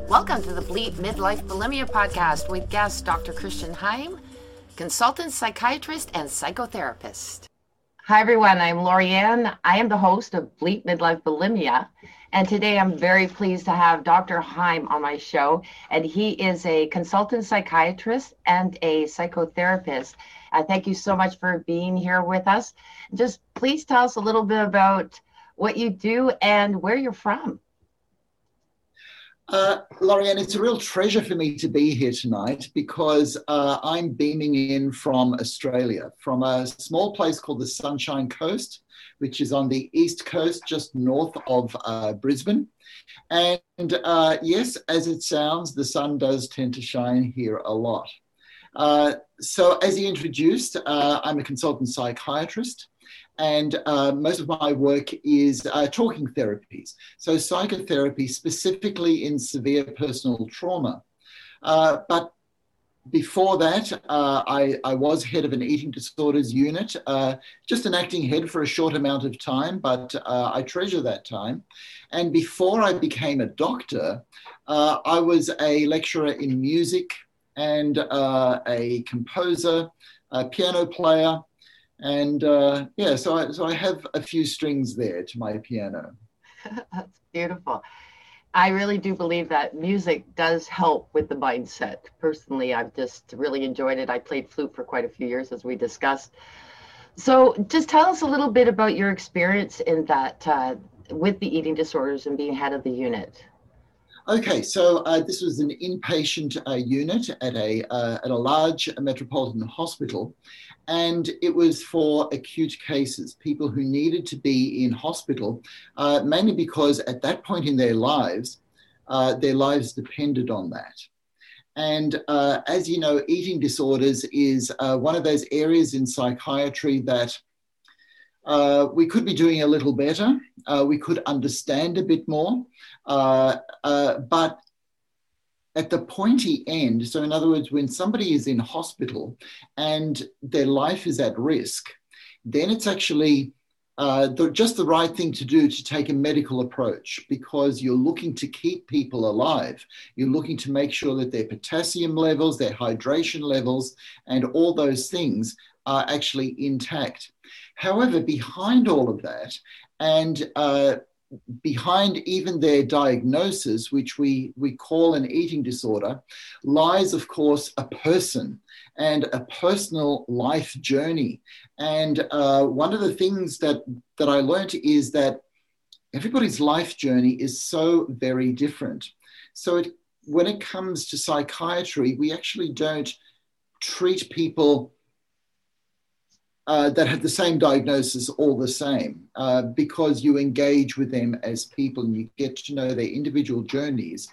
Welcome to the Bleep Midlife Bulimia podcast with guest Dr. Christian Heim, consultant psychiatrist and psychotherapist. Hi, everyone. I'm Lorianne. I am the host of Bleep Midlife Bulimia. And today I'm very pleased to have Dr. Heim on my show. And he is a consultant psychiatrist and a psychotherapist. Uh, thank you so much for being here with us. Just please tell us a little bit about what you do and where you're from. Uh, Lorianne, it's a real treasure for me to be here tonight because uh, I'm beaming in from Australia, from a small place called the Sunshine Coast, which is on the east coast, just north of uh, Brisbane. And uh, yes, as it sounds, the sun does tend to shine here a lot. Uh, so, as he introduced, uh, I'm a consultant psychiatrist and uh, most of my work is uh, talking therapies. So, psychotherapy specifically in severe personal trauma. Uh, but before that, uh, I, I, was head of an eating disorders unit, uh, just an acting head for a short amount of time, but uh, I treasure that time. And before I became a doctor, I was a lecturer in music and a composer, a piano player, and uh, yeah, so I, so I have a few strings there to my piano. That's beautiful. I really do believe that music does help with the mindset. Personally, I've just really enjoyed it. I played flute for quite a few years, as we discussed. So, just tell us a little bit about your experience in that uh, with the eating disorders and being head of the unit. Okay, so uh, this was an inpatient uh, unit at a uh, at a large metropolitan hospital, and it was for acute cases, people who needed to be in hospital, uh, mainly because at that point in their lives, uh, their lives depended on that. And uh, as you know, eating disorders is one of those areas in psychiatry that uh, we could be doing a little better. Uh, we could understand a bit more. Uh, uh, but at the pointy end, so in other words, when somebody is in hospital and their life is at risk, then it's actually uh, the, just the right thing to do to take a medical approach because you're looking to keep people alive. You're looking to make sure that their potassium levels, their hydration levels, and all those things are actually intact. However, behind all of that, and uh, behind even their diagnosis, which we, we call an eating disorder, lies, of course, a person and a personal life journey. And uh, one of the things that, that I learned is that everybody's life journey is so very different. So it, when it comes to psychiatry, we actually don't treat people uh, that have the same diagnosis all the same uh, because you engage with them as people and you get to know their individual journeys.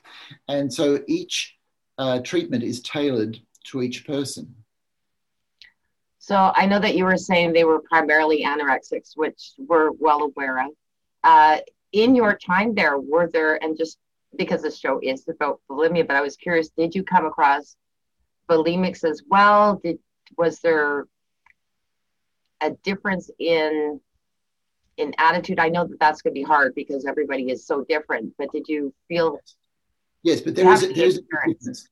And so each uh, treatment is tailored to each person. So I know that you were saying they were primarily anorexics, which we're well aware of. Uh, in your time there, were there, and just because the show is about bulimia, but I was curious, did you come across bulimics as well? Did was there a difference in in attitude? I know that that's going to be hard because everybody is so different. But did you feel? Yes, but there is a, there is a difference.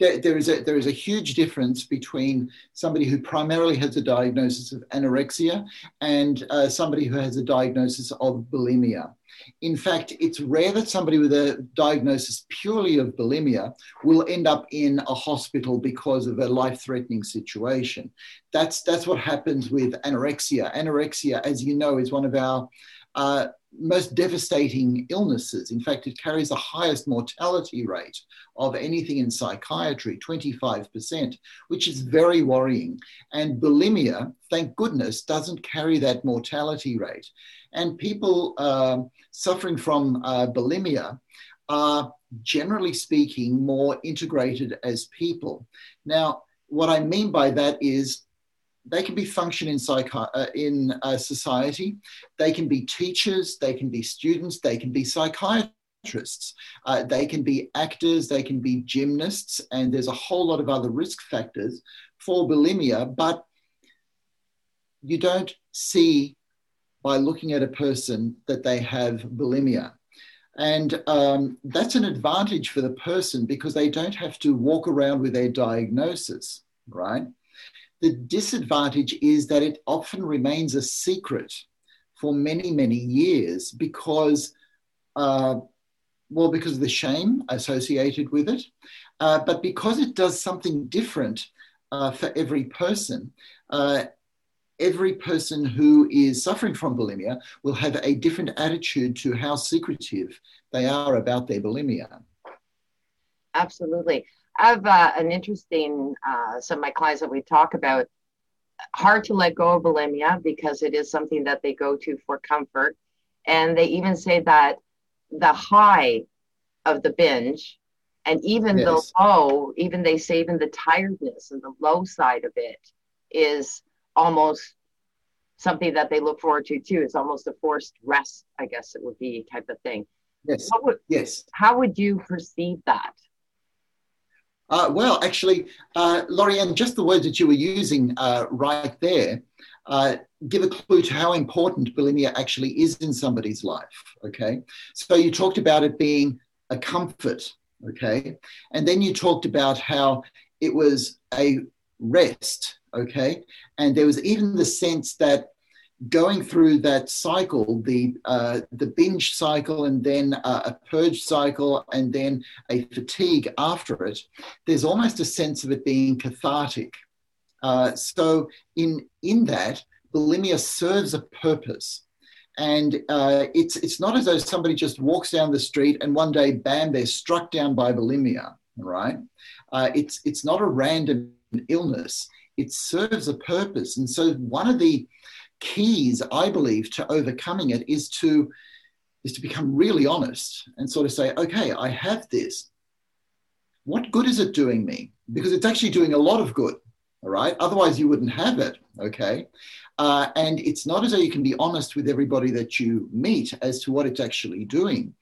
There, there is a there is a huge difference between somebody who primarily has a diagnosis of anorexia and uh, somebody who has a diagnosis of bulimia. In fact, it's rare that somebody with a diagnosis purely of bulimia will end up in a hospital because of a life threatening situation. That's, that's what happens with anorexia. Anorexia, as you know, is one of our uh, most devastating illnesses. In fact, it carries the highest mortality rate of anything in psychiatry, 25%, which is very worrying. And bulimia, thank goodness, doesn't carry that mortality rate. And people uh, suffering from uh, bulimia are, generally speaking, more integrated as people. Now, what I mean by that is they can be function in, uh, in uh, society. They can be teachers, they can be students, they can be psychiatrists, uh, they can be actors, they can be gymnasts, and there's a whole lot of other risk factors for bulimia, but you don't see by looking at a person that they have bulimia. And um, that's an advantage for the person because they don't have to walk around with their diagnosis, right? The disadvantage is that it often remains a secret for many, many years because, uh, well, because of the shame associated with it, uh, but because it does something different uh, for every person. Uh, every person who is suffering from bulimia will have a different attitude to how secretive they are about their bulimia. Absolutely. I have uh, an interesting, uh, some of my clients that we talk about, hard to let go of bulimia because it is something that they go to for comfort. And they even say that the high of the binge and even yes. the low, even they say even the tiredness and the low side of it is almost something that they look forward to too. It's almost a forced rest, I guess it would be type of thing. Yes. Would, yes. How would you perceive that? Uh, well, actually, uh, Lorianne, just the words that you were using uh, right there uh, give a clue to how important bulimia actually is in somebody's life. Okay. So you talked about it being a comfort. Okay. And then you talked about how it was a rest okay and there was even the sense that going through that cycle the uh, the binge cycle and then uh, a purge cycle and then a fatigue after it there's almost a sense of it being cathartic. Uh, so in in that bulimia serves a purpose. And uh, it's it's not as though somebody just walks down the street and one day bam they're struck down by bulimia right? Uh, it's it's not a random illness. It serves a purpose. And so one of the keys, I believe, to overcoming it is to is to become really honest and sort of say, okay, I have this. What good is it doing me? Because it's actually doing a lot of good. All right. Otherwise, you wouldn't have it. Okay. Uh, and it's not as though you can be honest with everybody that you meet as to what it's actually doing.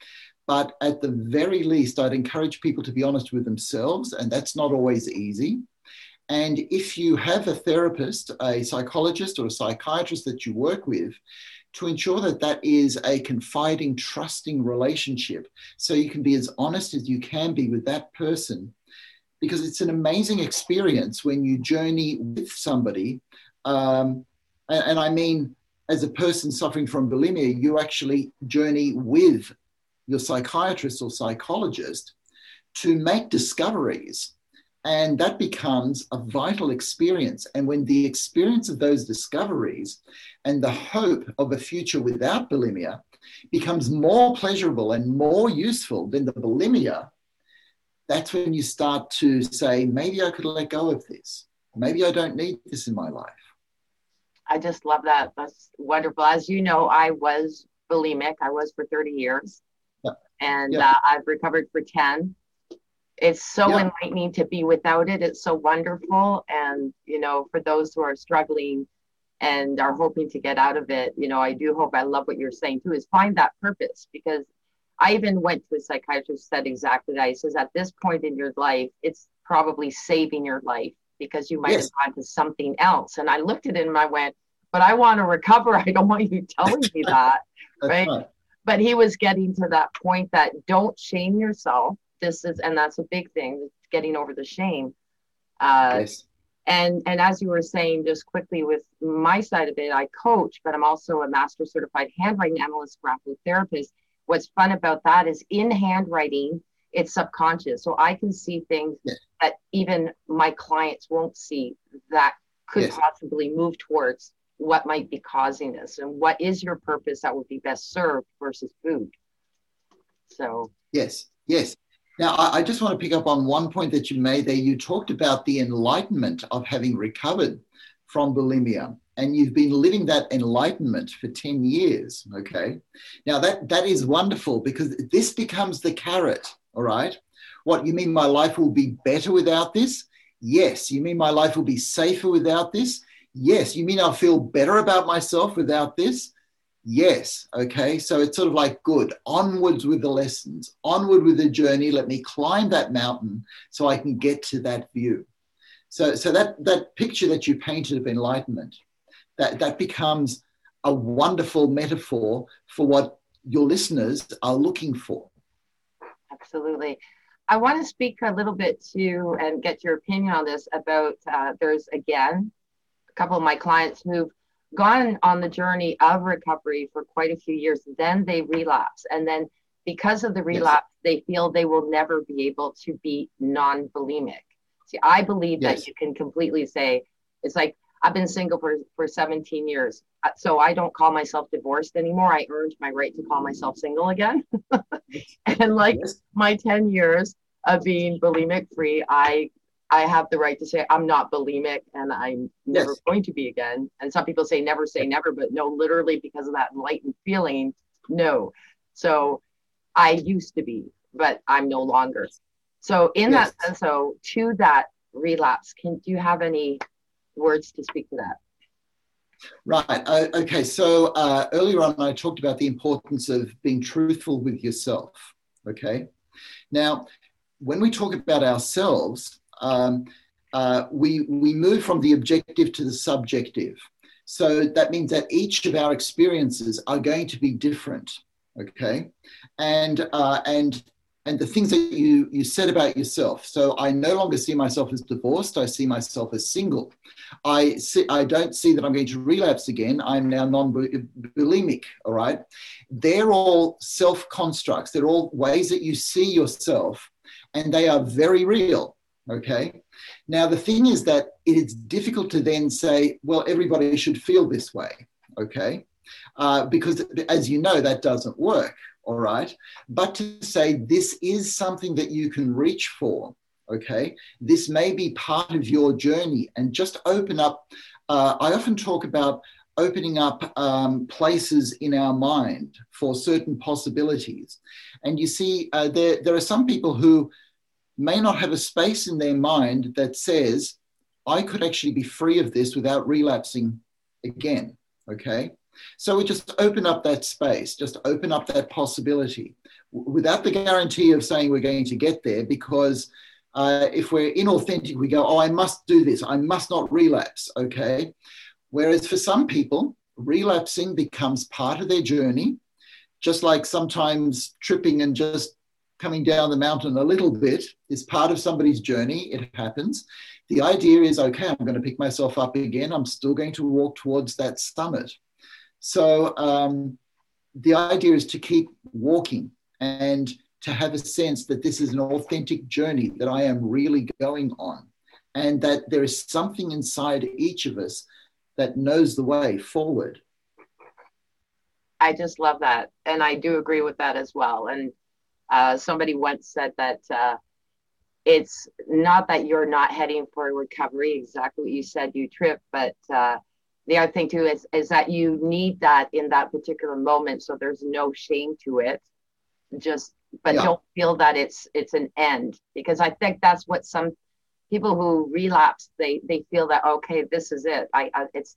But at the very least, I'd encourage people to be honest with themselves. And that's not always easy. And if you have a therapist, a psychologist, or a psychiatrist that you work with, to ensure that that is a confiding, trusting relationship, so you can be as honest as you can be with that person, because it's an amazing experience when you journey with somebody. Um, and, and I mean, as a person suffering from bulimia, you actually journey with your psychiatrist or psychologist to make discoveries and that becomes a vital experience. And when the experience of those discoveries and the hope of a future without bulimia becomes more pleasurable and more useful than the bulimia, that's when you start to say, maybe I could let go of this. Maybe I don't need this in my life. I just love that. That's wonderful. As you know, I was bulimic. I was for 30 years. Yeah. And yeah. Uh, I've recovered for 10 it's so yeah. enlightening to be without it. It's so wonderful. And you know for those who are struggling and are hoping to get out of it you know i do hope i love what you're saying too is find that purpose. Because i even went to a psychiatrist said exactly that. He says at this point in your life it's probably saving your life because you might yes. have gone to something else. And i looked at him and i went but i want to recover. I don't want you telling me that. Right? right but he was getting to that point that don't shame yourself this is and that's a big thing getting over the shame. Uh, and and as you were saying just quickly with my side of it i coach but i'm also a master certified handwriting analyst graphic therapist. What's fun about that is in handwriting it's subconscious. So i can see things that even my clients won't see that could yes. possibly move towards what might be causing this and what is your purpose that would be best served versus food. So yes yes now, I, just want to pick up on one point that you made there. You talked about the enlightenment of having recovered from bulimia and you've been living that enlightenment for 10 years okay? Now that that is wonderful because this becomes the carrot all right? What you mean my life will be better without this? Yes. You mean my life will be safer without this? Yes. You mean i'll feel better about myself without this Yes. Okay. So it's sort of like good. Onwards with the lessons, onward with the journey. Let me climb that mountain so I can get to that view. So, so that, that picture that you painted of enlightenment, that, that becomes a wonderful metaphor for what your listeners are looking for. Absolutely. I want to speak a little bit to and get your opinion on this about uh, there's again a couple of my clients who've gone on the journey of recovery for quite a few years, then they relapse. And then because of the relapse, yes. they feel they will never be able to be non bulimic. See, I believe yes. that you can completely say, it's like, I've been single for, for 17 years. Uh, so I don't call myself divorced anymore. I earned my right to call myself single again. and like yes. my 10 years of being bulimic free, I I have the right to say I'm not bulimic and I'm never yes. going to be again. And some people say never say never, but no, literally because of that enlightened feeling, no. So I used to be, but I'm no longer. So in yes. that sense, so to that relapse, can do you have any words to speak to that? Right. Uh, okay. So uh, earlier on, I talked about the importance of being truthful with yourself. Okay. Now, when we talk about ourselves, um, uh, we, we move from the objective to the subjective. So that means that each of our experiences are going to be different, okay? And, uh, and, and the things that you, you said about yourself. So I no longer see myself as divorced, I see myself as single. I, see, I don't see that I'm going to relapse again. I'm now non bulimic, all right? They're all self constructs, they're all ways that you see yourself, and they are very real Okay. Now, the thing is that it's difficult to then say, well, everybody should feel this way. Okay. Uh, because, as you know, that doesn't work. All right. But to say this is something that you can reach for. Okay. This may be part of your journey and just open up. Uh, I often talk about opening up um, places in our mind for certain possibilities. And you see, uh, there, there are some people who, may not have a space in their mind that says, I could actually be free of this without relapsing again. Okay. So we just open up that space, just open up that possibility without the guarantee of saying we're going to get there because uh, if we're inauthentic, we go, oh, I must do this. I must not relapse. Okay. Whereas for some people, relapsing becomes part of their journey, just like sometimes tripping and just coming down the mountain a little bit is part of somebody's journey. It happens. The idea is okay, I'm going to pick myself up again. I'm still going to walk towards that summit. So um, the idea is to keep walking and to have a sense that this is an authentic journey that I am really going on, and that there is something inside each of us that knows the way forward. I just love that. And I do agree with that as well. And uh, somebody once said that uh, it's not that you're not heading for recovery, exactly what you said, you trip, but uh, the other thing too is, is that you need that in that particular moment. So there's no shame to it. Just, but yeah. don't feel that it's, it's an end because I think that's what some people who relapse, they, they feel that, okay, this is it. I, I it's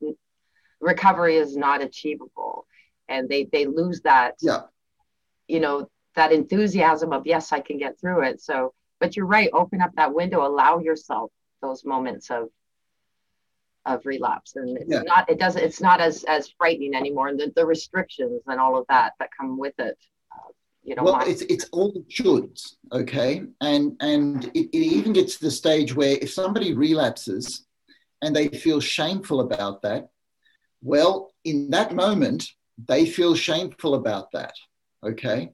recovery is not achievable and they, they lose that, yeah. you know, that enthusiasm of yes i can get through it. So but you're right open up that window allow yourself those moments of of relapse. And it's yeah. not it doesn't it's not as as frightening anymore. And the, the restrictions and all of that that come with it uh, you know well it's it's all shoulds okay? And and it, it even gets to the stage where if somebody relapses and they feel shameful about that well in that moment they feel shameful about that okay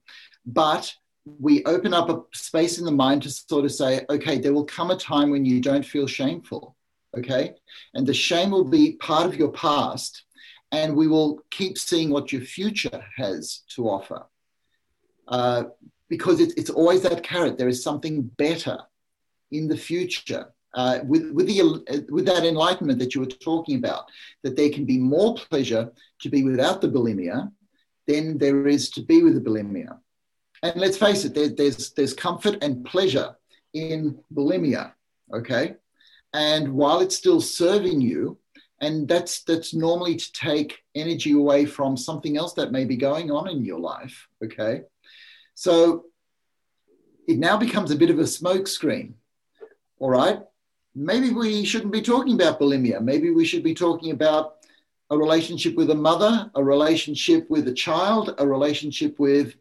but we open up a space in the mind to sort of say, okay, there will come a time when you don't feel shameful. Okay. And the shame will be part of your past, and we will keep seeing what your future has to offer. Uh, because it's, it's always that carrot. There is something better in the future. Uh, with, with, the, with that enlightenment that you were talking about, that there can be more pleasure to be without the bulimia than there is to be with the bulimia and let's face it, there, there's there's comfort and pleasure in bulimia, okay? And while it's still serving you, and that's that's normally to take energy away from something else that may be going on in your life, okay? So it now becomes a bit of a smokescreen. All right, maybe we shouldn't be talking about bulimia. Maybe we should be talking about a relationship with a mother, a relationship with a child, a relationship with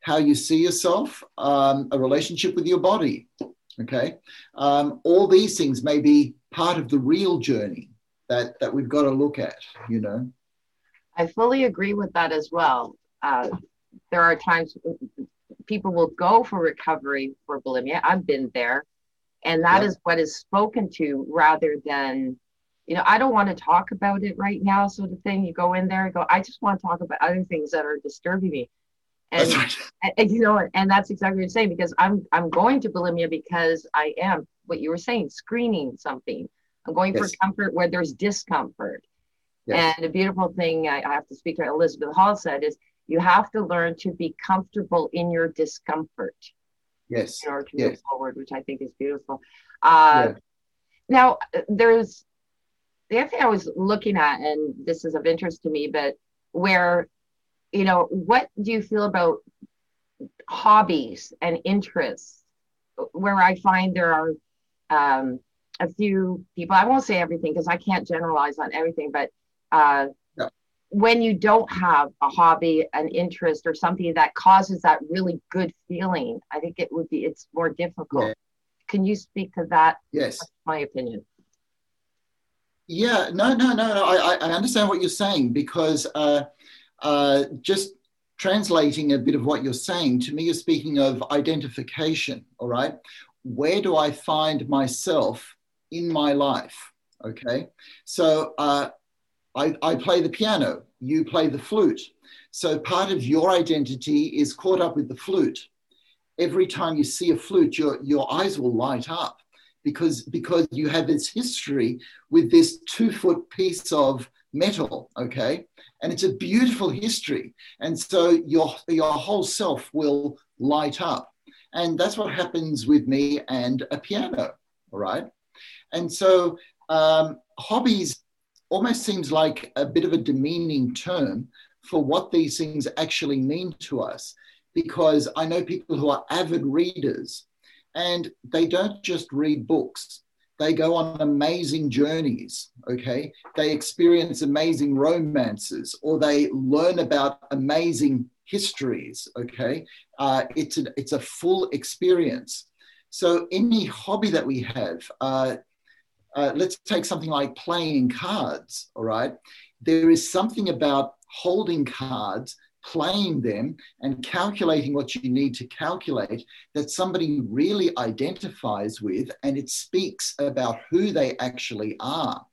how you see yourself, um, a relationship with your body. Okay. Um, all these things may be part of the real journey that, that we've got to look at, you know. I fully agree with that as well. Uh, there are times people will go for recovery for bulimia. I've been there. And that yep. is what is spoken to rather than, you know, I don't want to talk about it right now, sort of thing. You go in there and go, I just want to talk about other things that are disturbing me. And, right. and, you know, and that's exactly what you're saying because I'm I'm going to bulimia because I am what you were saying, screening something. I'm going yes. for comfort where there's discomfort. Yes. And a beautiful thing I, I have to speak to Elizabeth Hall said is you have to learn to be comfortable in your discomfort. Yes. In order to yes. move forward, which I think is beautiful. Uh, yeah. Now, there's the other thing I was looking at, and this is of interest to me, but where, you know, what do you feel about hobbies and interests? Where I find there are um, a few people, I won't say everything because I can't generalize on everything, but uh, when you don't have a hobby, an interest, or something that causes that really good feeling, I think it would be it's more difficult. Yeah. Can you speak to that? Yes, That's my opinion. Yeah, no, no, no, no. I, I understand what you're saying because uh, uh, just translating a bit of what you're saying to me, you're speaking of identification. All right, where do I find myself in my life? Okay, so uh, I, I play the piano, you play the flute. So part of your identity is caught up with the flute. Every time you see a flute, your, your eyes will light up because, because you have this history with this two foot piece of metal, okay? And it's a beautiful history. And so your, your whole self will light up. And that's what happens with me and a piano, all right? And so um, hobbies almost seems like a bit of a demeaning term for what these things actually mean to us. Because I know people who are avid readers and they don't just read books, they go on amazing journeys, okay? They experience amazing romances or they learn about amazing histories, okay? Uh, it's, a, it's a full experience. So, any hobby that we have, uh, uh, let's take something like playing cards, all right? There is something about holding cards, playing them, and calculating what you need to calculate that somebody really identifies with, and it speaks about who they actually are.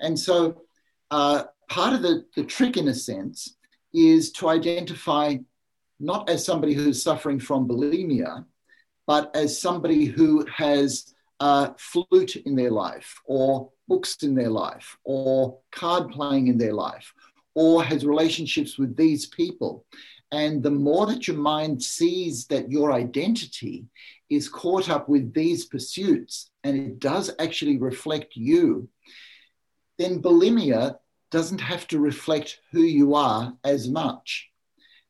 And so, uh, part of the, the trick, in a sense, is to identify not as somebody who's suffering from bulimia, but as somebody who has uh, flute in their life, or books in their life, or card playing in their life, or has relationships with these people. And the more that your mind sees that your identity is caught up with these pursuits and it does actually reflect you, then bulimia doesn't have to reflect who you are as much.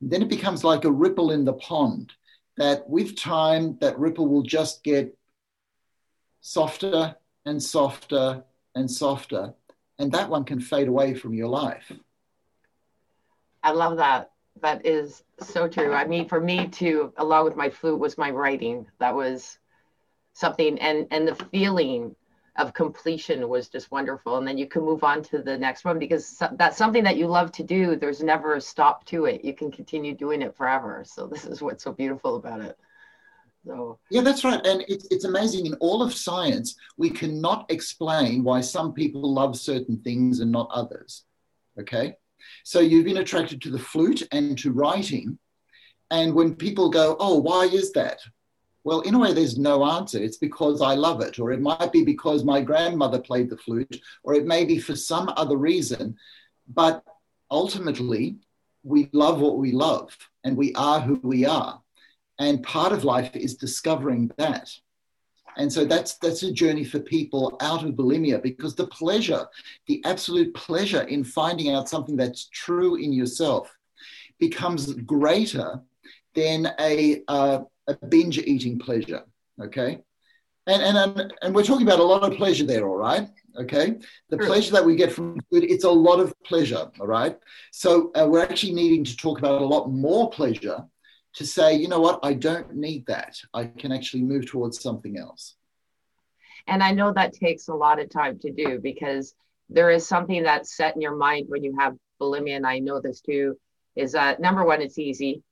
Then it becomes like a ripple in the pond that with time, that ripple will just get softer and softer and softer. And that one can fade away from your life. I love that. That is so true. I mean, for me too, along with my flute, was my writing. That was something, and and the feeling of completion was just wonderful. And then you can move on to the next one because that's something that you love to do. There's never a stop to it. You can continue doing it forever. So this is what's so beautiful about it. So. Yeah, that's right. And it's, it's amazing. In all of science, we cannot explain why some people love certain things and not others. Okay. So you've been attracted to the flute and to writing. And when people go, oh, why is that? Well, in a way, there's no answer. It's because I love it, or it might be because my grandmother played the flute, or it may be for some other reason. But ultimately, we love what we love, and we are who we are. And part of life is discovering that. And so that's that's a journey for people out of bulimia because the pleasure, the absolute pleasure in finding out something that's true in yourself becomes greater than a, uh, a binge eating pleasure. Okay. And, and, and we're talking about a lot of pleasure there, all right? Okay. The True. pleasure that we get from food, it's a lot of pleasure, all right? So uh, we're actually needing to talk about a lot more pleasure to say, you know what, I don't need that. I can actually move towards something else. And I know that takes a lot of time to do because there is something that's set in your mind when you have bulimia, and I know this too, is that number one, it's easy.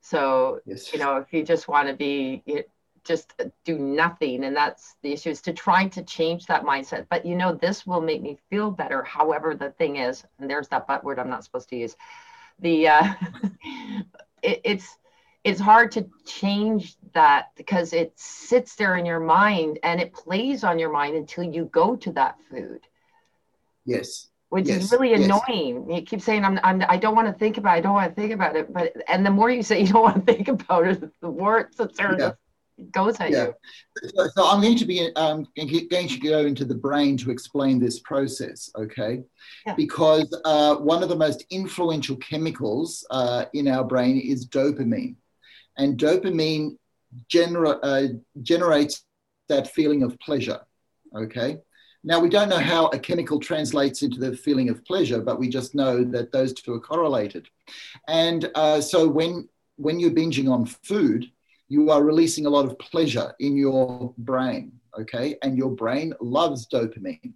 So, Yes. you know, if you just want to be, you just do nothing, and that's the issue is to trying to change that mindset. But, you know, this will make me feel better. However, the thing is, and there's that but word I'm not supposed to use. The, uh, it, it's, it's hard to change that because it sits there in your mind and it plays on your mind until you go to that food Yes. which is Yes, really yes. annoying. You keep saying, I'm, I'm, I don't want to think about it. I don't want to think about it. But, and the more you say you don't want to think about it, the more it sits there and Yeah. just goes at Yeah. you. So, so I'm going to be um, going to go into the brain to explain this process, okay? Yeah. Because uh, one of the most influential chemicals uh, in our brain is dopamine, and dopamine uh, generates that feeling of pleasure, okay? Now we don't know how a chemical translates into the feeling of pleasure, but we just know that those two are correlated. And uh, so when when you're binging on food, you are releasing a lot of pleasure in your brain, okay? And your brain loves dopamine.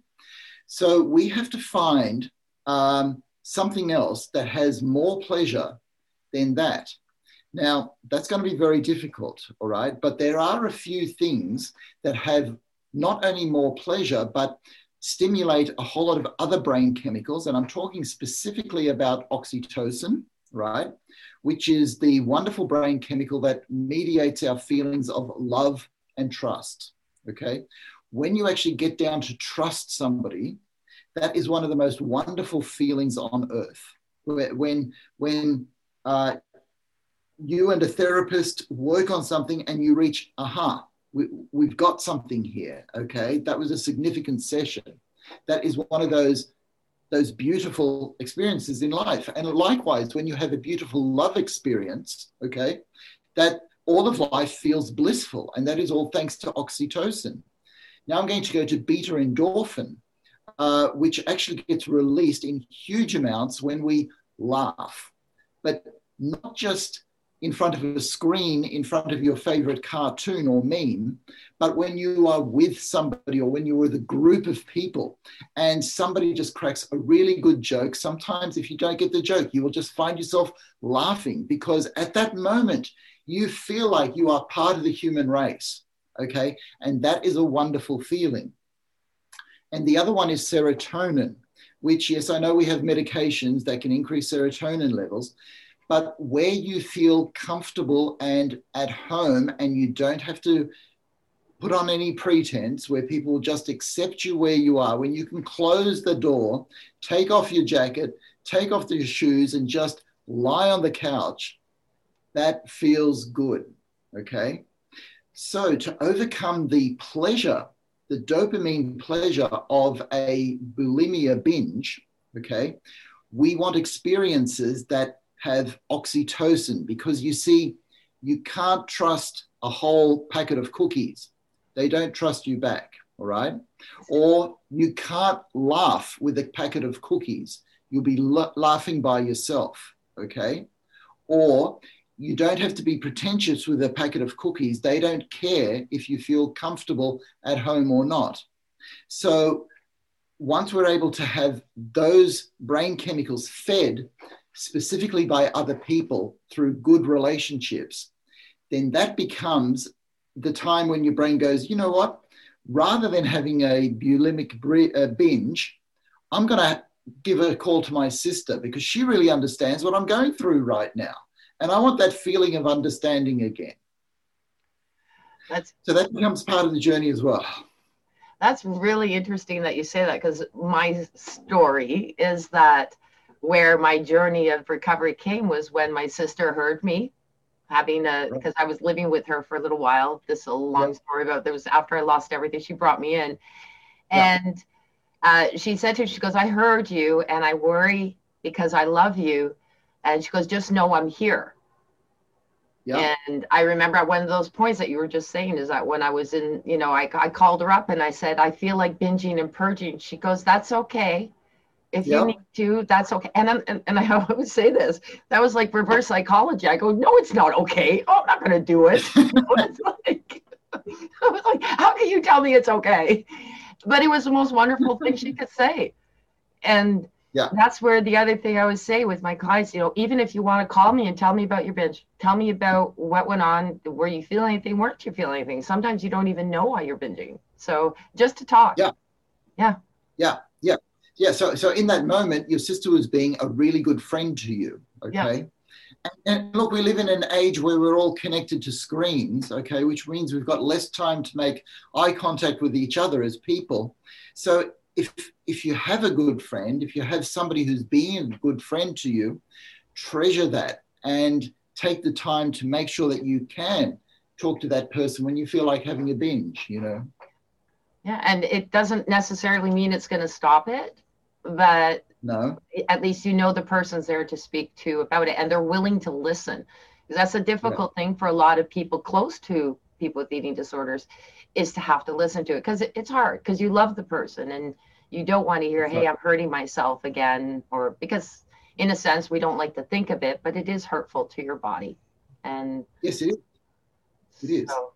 So we have to find um, something else that has more pleasure than that. Now, that's going to be very difficult, all right? But there are a few things that have not only more pleasure, but stimulate a whole lot of other brain chemicals. And I'm talking specifically about oxytocin, right? which is the wonderful brain chemical that mediates our feelings of love and trust. Okay. When you actually get down to trust somebody, that is one of the most wonderful feelings on earth. When, when uh, you and a therapist work on something and you reach, aha, we, we've got something here. Okay. That was a significant session. That is one of those those beautiful experiences in life. And likewise, when you have a beautiful love experience, okay, that all of life feels blissful. And that is all thanks to oxytocin. Now I'm going to go to beta endorphin, uh, which actually gets released in huge amounts when we laugh, but not just in front of a screen, in front of your favorite cartoon or meme, but when you are with somebody or when you're with a group of people and somebody just cracks a really good joke, sometimes if you don't get the joke, you will just find yourself laughing because at that moment, you feel like you are part of the human race. Okay. And that is a wonderful feeling. And the other one is serotonin, which, yes, I know we have medications that can increase serotonin levels, but where you feel comfortable and at home and you don't have to put on any pretense, where people just accept you where you are, when you can close the door, take off your jacket, take off your shoes, and just lie on the couch, that feels good. Okay. So, to overcome the pleasure, the dopamine pleasure of a bulimia binge, okay, we want experiences that have oxytocin because you see, you can't trust a whole packet of cookies. They don't trust you back, all right? Or you can't laugh with a packet of cookies. You'll be la- laughing by yourself, okay? Or you don't have to be pretentious with a packet of cookies. They don't care if you feel comfortable at home or not. So once we're able to have those brain chemicals fed specifically by other people through good relationships, then that becomes the time when your brain goes, you know what? Rather than having a bulimic binge, I'm going to give a call to my sister because she really understands what I'm going through right now. And I want that feeling of understanding again. That's So that becomes part of the journey as well. that's really interesting that you say that because my story is that where my journey of recovery came was when my sister heard me having a because I was living with her for a little while. This is a long Yep. story about there was after I lost everything, she brought me in. Yeah. And uh, she said to me, she goes, I heard you and I worry because I love you. And she goes, just know I'm here. Yeah. And I remember at one of those points that you were just saying is that when I was in, you know, I, I called her up and I said, I feel like binging and purging. She goes, That's okay. If yep. you need to, that's okay. And, I'm, and and I would say this, that was like reverse psychology. I go, no, it's not okay. Oh, I'm not going to do it. it's like, I was like, how can you tell me it's okay? But it was the most wonderful thing she could say. And yeah. that's where the other thing I would say with my clients, you know, even if you want to call me and tell me about your binge, tell me about what went on, were you feel anything, weren't you feel anything? Sometimes you don't even know why you're binging. So just to talk. Yeah. Yeah. Yeah. Yeah so so in that moment your sister was being a really good friend to you okay? Yeah. and, and, look we live in an age where we're all connected to screens okay which means we've got less time to make eye contact with each other as people. So if if you have a good friend if you have somebody who's being a good friend to you treasure that and take the time to make sure that you can talk to that person when you feel like having a binge you know? Yeah and it doesn't necessarily mean it's going to stop it but no. at least you know the person's there to speak to about it and they're willing to listen. Because that's a difficult yeah. thing for a lot of people close to people with eating disorders is to have to listen to it because it, it's hard because you love the person and you don't want to hear hey i'm hurting myself again or because in a sense we don't like to think of it but it is hurtful to your body and yes it is. It is. So,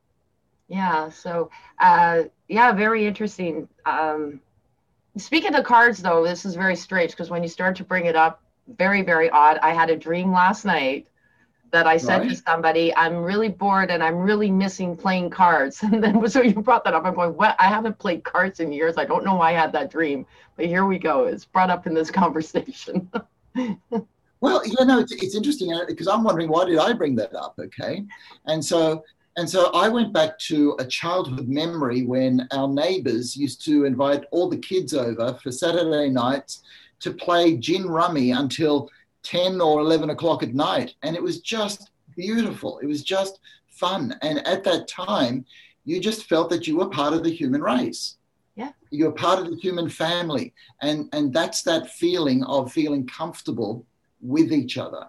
yeah so uh yeah very interesting um Speaking of cards, though, this is very strange because when you start to bring it up, very, very odd. I had a dream last night that I said right. to somebody, I'm really bored and I'm really missing playing cards. And then so you brought that up. I'm going, what? I haven't played cards in years. I don't know why I had that dream. But here we go. It's brought up in this conversation. well, you know, it's, it's interesting because I'm wondering why did I bring that up? Okay. And so and so I went back to a childhood memory when our neighbors used to invite all the kids over for Saturday nights to play gin rummy until 10 or 11 o'clock at night. And it was just beautiful. It was just fun. And at that time, you just felt that you were part of the human race. Yeah. You're part of the human family. And, and that's that feeling of feeling comfortable with each other.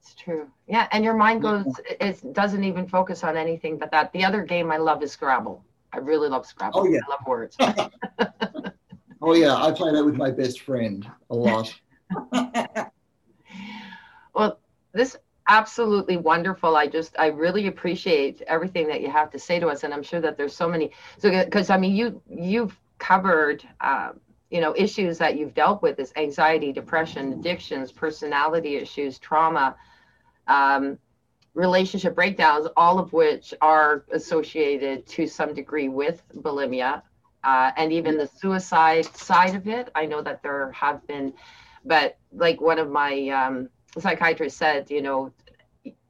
It's true. Yeah, and your mind goes it doesn't even focus on anything but that. The other game I love is Scrabble. I really love Scrabble. Oh yeah, I love words. oh yeah, I play that with my best friend a lot. well, this absolutely wonderful. I just I really appreciate everything that you have to say to us, and I'm sure that there's so many. So because I mean you you've covered. Um, you know issues that you've dealt with is anxiety depression addictions personality issues trauma um, relationship breakdowns, all of which are associated to some degree with bulimia. Uh, and even the suicide side of it, I know that there have been, but like one of my um, psychiatrists said, you know,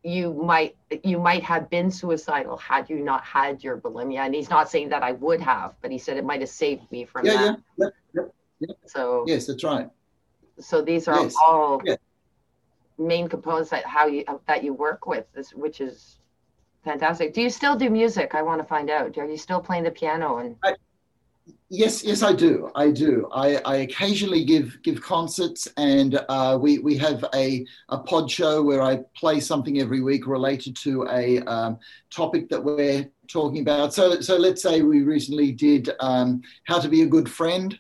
you might you might have been suicidal had you not had your bulimia and he's not saying that i would have but he said it might have saved me from yeah, that yeah, yeah, yeah. so yes that's right so these are yes. all yeah main components that how you that you work with, this, which is fantastic. Do you still do music? I want to find out. Are you still playing the piano and? I, yes, yes, I do. I do. I, I occasionally give give concerts, and uh, we we have a a pod show where I play something every week related to a um, topic that we're talking about. So so let's say we recently did um, how to be a good friend.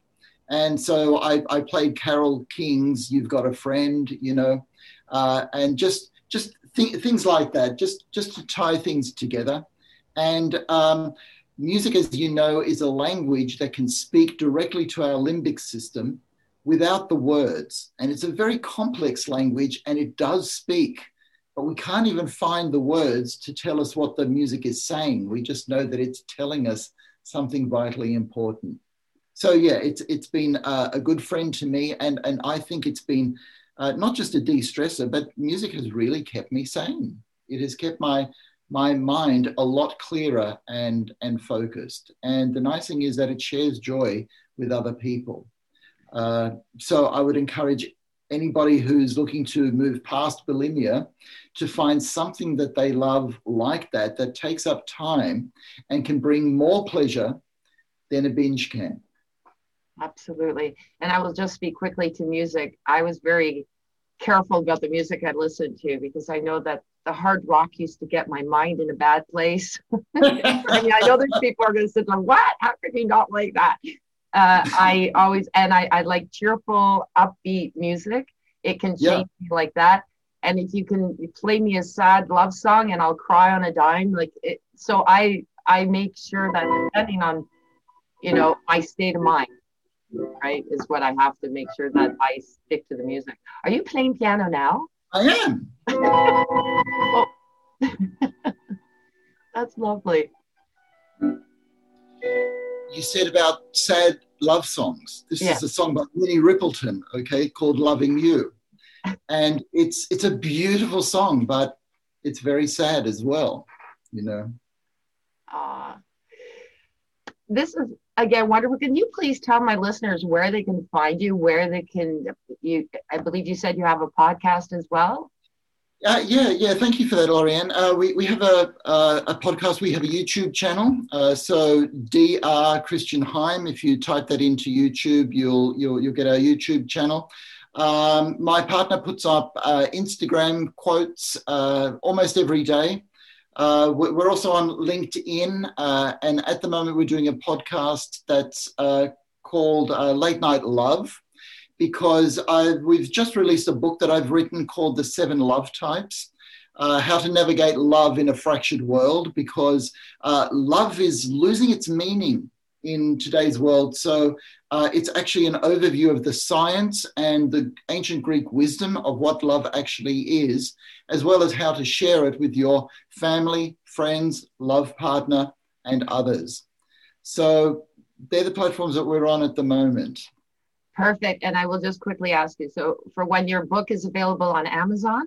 And so I, I played Carole King's "You've Got a Friend," you know, uh, and just just th- things like that, just just to tie things together. And um, music, as you know, is a language that can speak directly to our limbic system without the words, and it's a very complex language, and it does speak. But we can't even find the words to tell us what the music is saying. We just know that it's telling us something vitally important. So yeah, it's it's been a, a good friend to me, and and I think it's been uh, not just a de-stressor, but music has really kept me sane. It has kept my my mind a lot clearer and and focused. And the nice thing is that it shares joy with other people. Uh, so I would encourage anybody who's looking to move past bulimia to find something that they love like that that takes up time and can bring more pleasure than a binge can absolutely. And I will just speak quickly to music. I was very careful about the music I listened to because I know that the hard rock used to get my mind in a bad place. I mean, I know there's people are going to sit there, what? How could you not like that? Uh, I always, and I, I like cheerful, upbeat music. It can change yeah. me like that. And if you can play me a sad love song and I'll cry on a dime, like it, so I, I make sure that depending on, you know, my state of mind, right, is what I have to make sure that I stick to the music. Are you playing piano now? I am. oh. That's lovely. You said about sad love songs. This yeah. is a song by Minnie Riperton, okay, called "Loving You," and it's it's a beautiful song, but it's very sad as well. You know. Uh, this is again wonderful. Can you please tell my listeners where they can find you, where they can you I believe you said you have a podcast as well? Uh, yeah, yeah. Thank you for that, Lorianne. Uh, we, we have a, uh, a podcast. We have a YouTube channel. Uh, so Dr. Christian Heim. If you type that into YouTube, you'll you'll you'll get our YouTube channel. Um, my partner puts up uh, Instagram quotes uh, almost every day. Uh, we're also on LinkedIn, uh, and at the moment we're doing a podcast that's uh, called uh, Late Night Love, because I, we've just released a book that I've written called The Seven Love Types. Uh, how to navigate love in a fractured world because uh, love is losing its meaning in today's world. So uh, it's actually an overview of the science and the ancient Greek wisdom of what love actually is, as well as how to share it with your family, friends, love partner, and others. So they're the platforms that we're on at the moment. Perfect. And I will just quickly ask you so, for when your book is available on Amazon?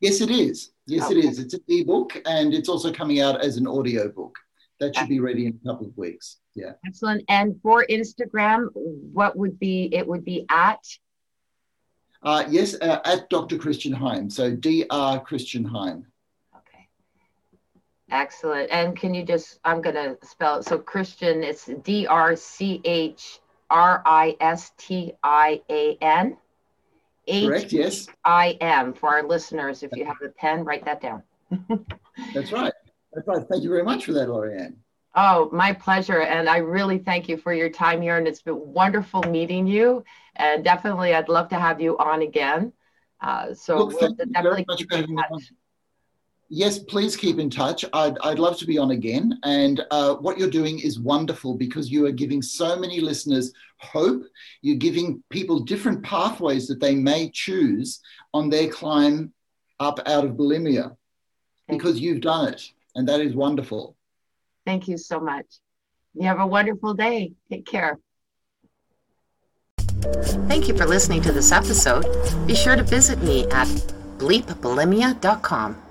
Yes, it is. Yes, okay. it is. It's an ebook and it's also coming out as an audio book. That should be ready in a couple of weeks. Yeah. Excellent. And for Instagram, what would be, it would be at? Uh, yes, uh, at Dr. Christian Heim. So Dr. Christian Heim. Okay. Excellent. And can you just, I'm going to spell it. So Christian, it's D R C H R I S T I A N. Correct, yes. I am for our listeners. If you have a pen, write that down. That's right. Right. Thank you very much for that, Lorianne. Oh, my pleasure. And I really thank you for your time here. And it's been wonderful meeting you. And definitely, I'd love to have you on again. Uh, so Look, we'll definitely keep in touch. Yes, please keep in touch. I'd, I'd love to be on again. And uh, what you're doing is wonderful because you are giving so many listeners hope. You're giving people different pathways that they may choose on their climb up out of bulimia because you've done it. And that is wonderful. Thank you so much. You have a wonderful day. Take care. Thank you for listening to this episode. Be sure to visit me at bleepbulimia.com.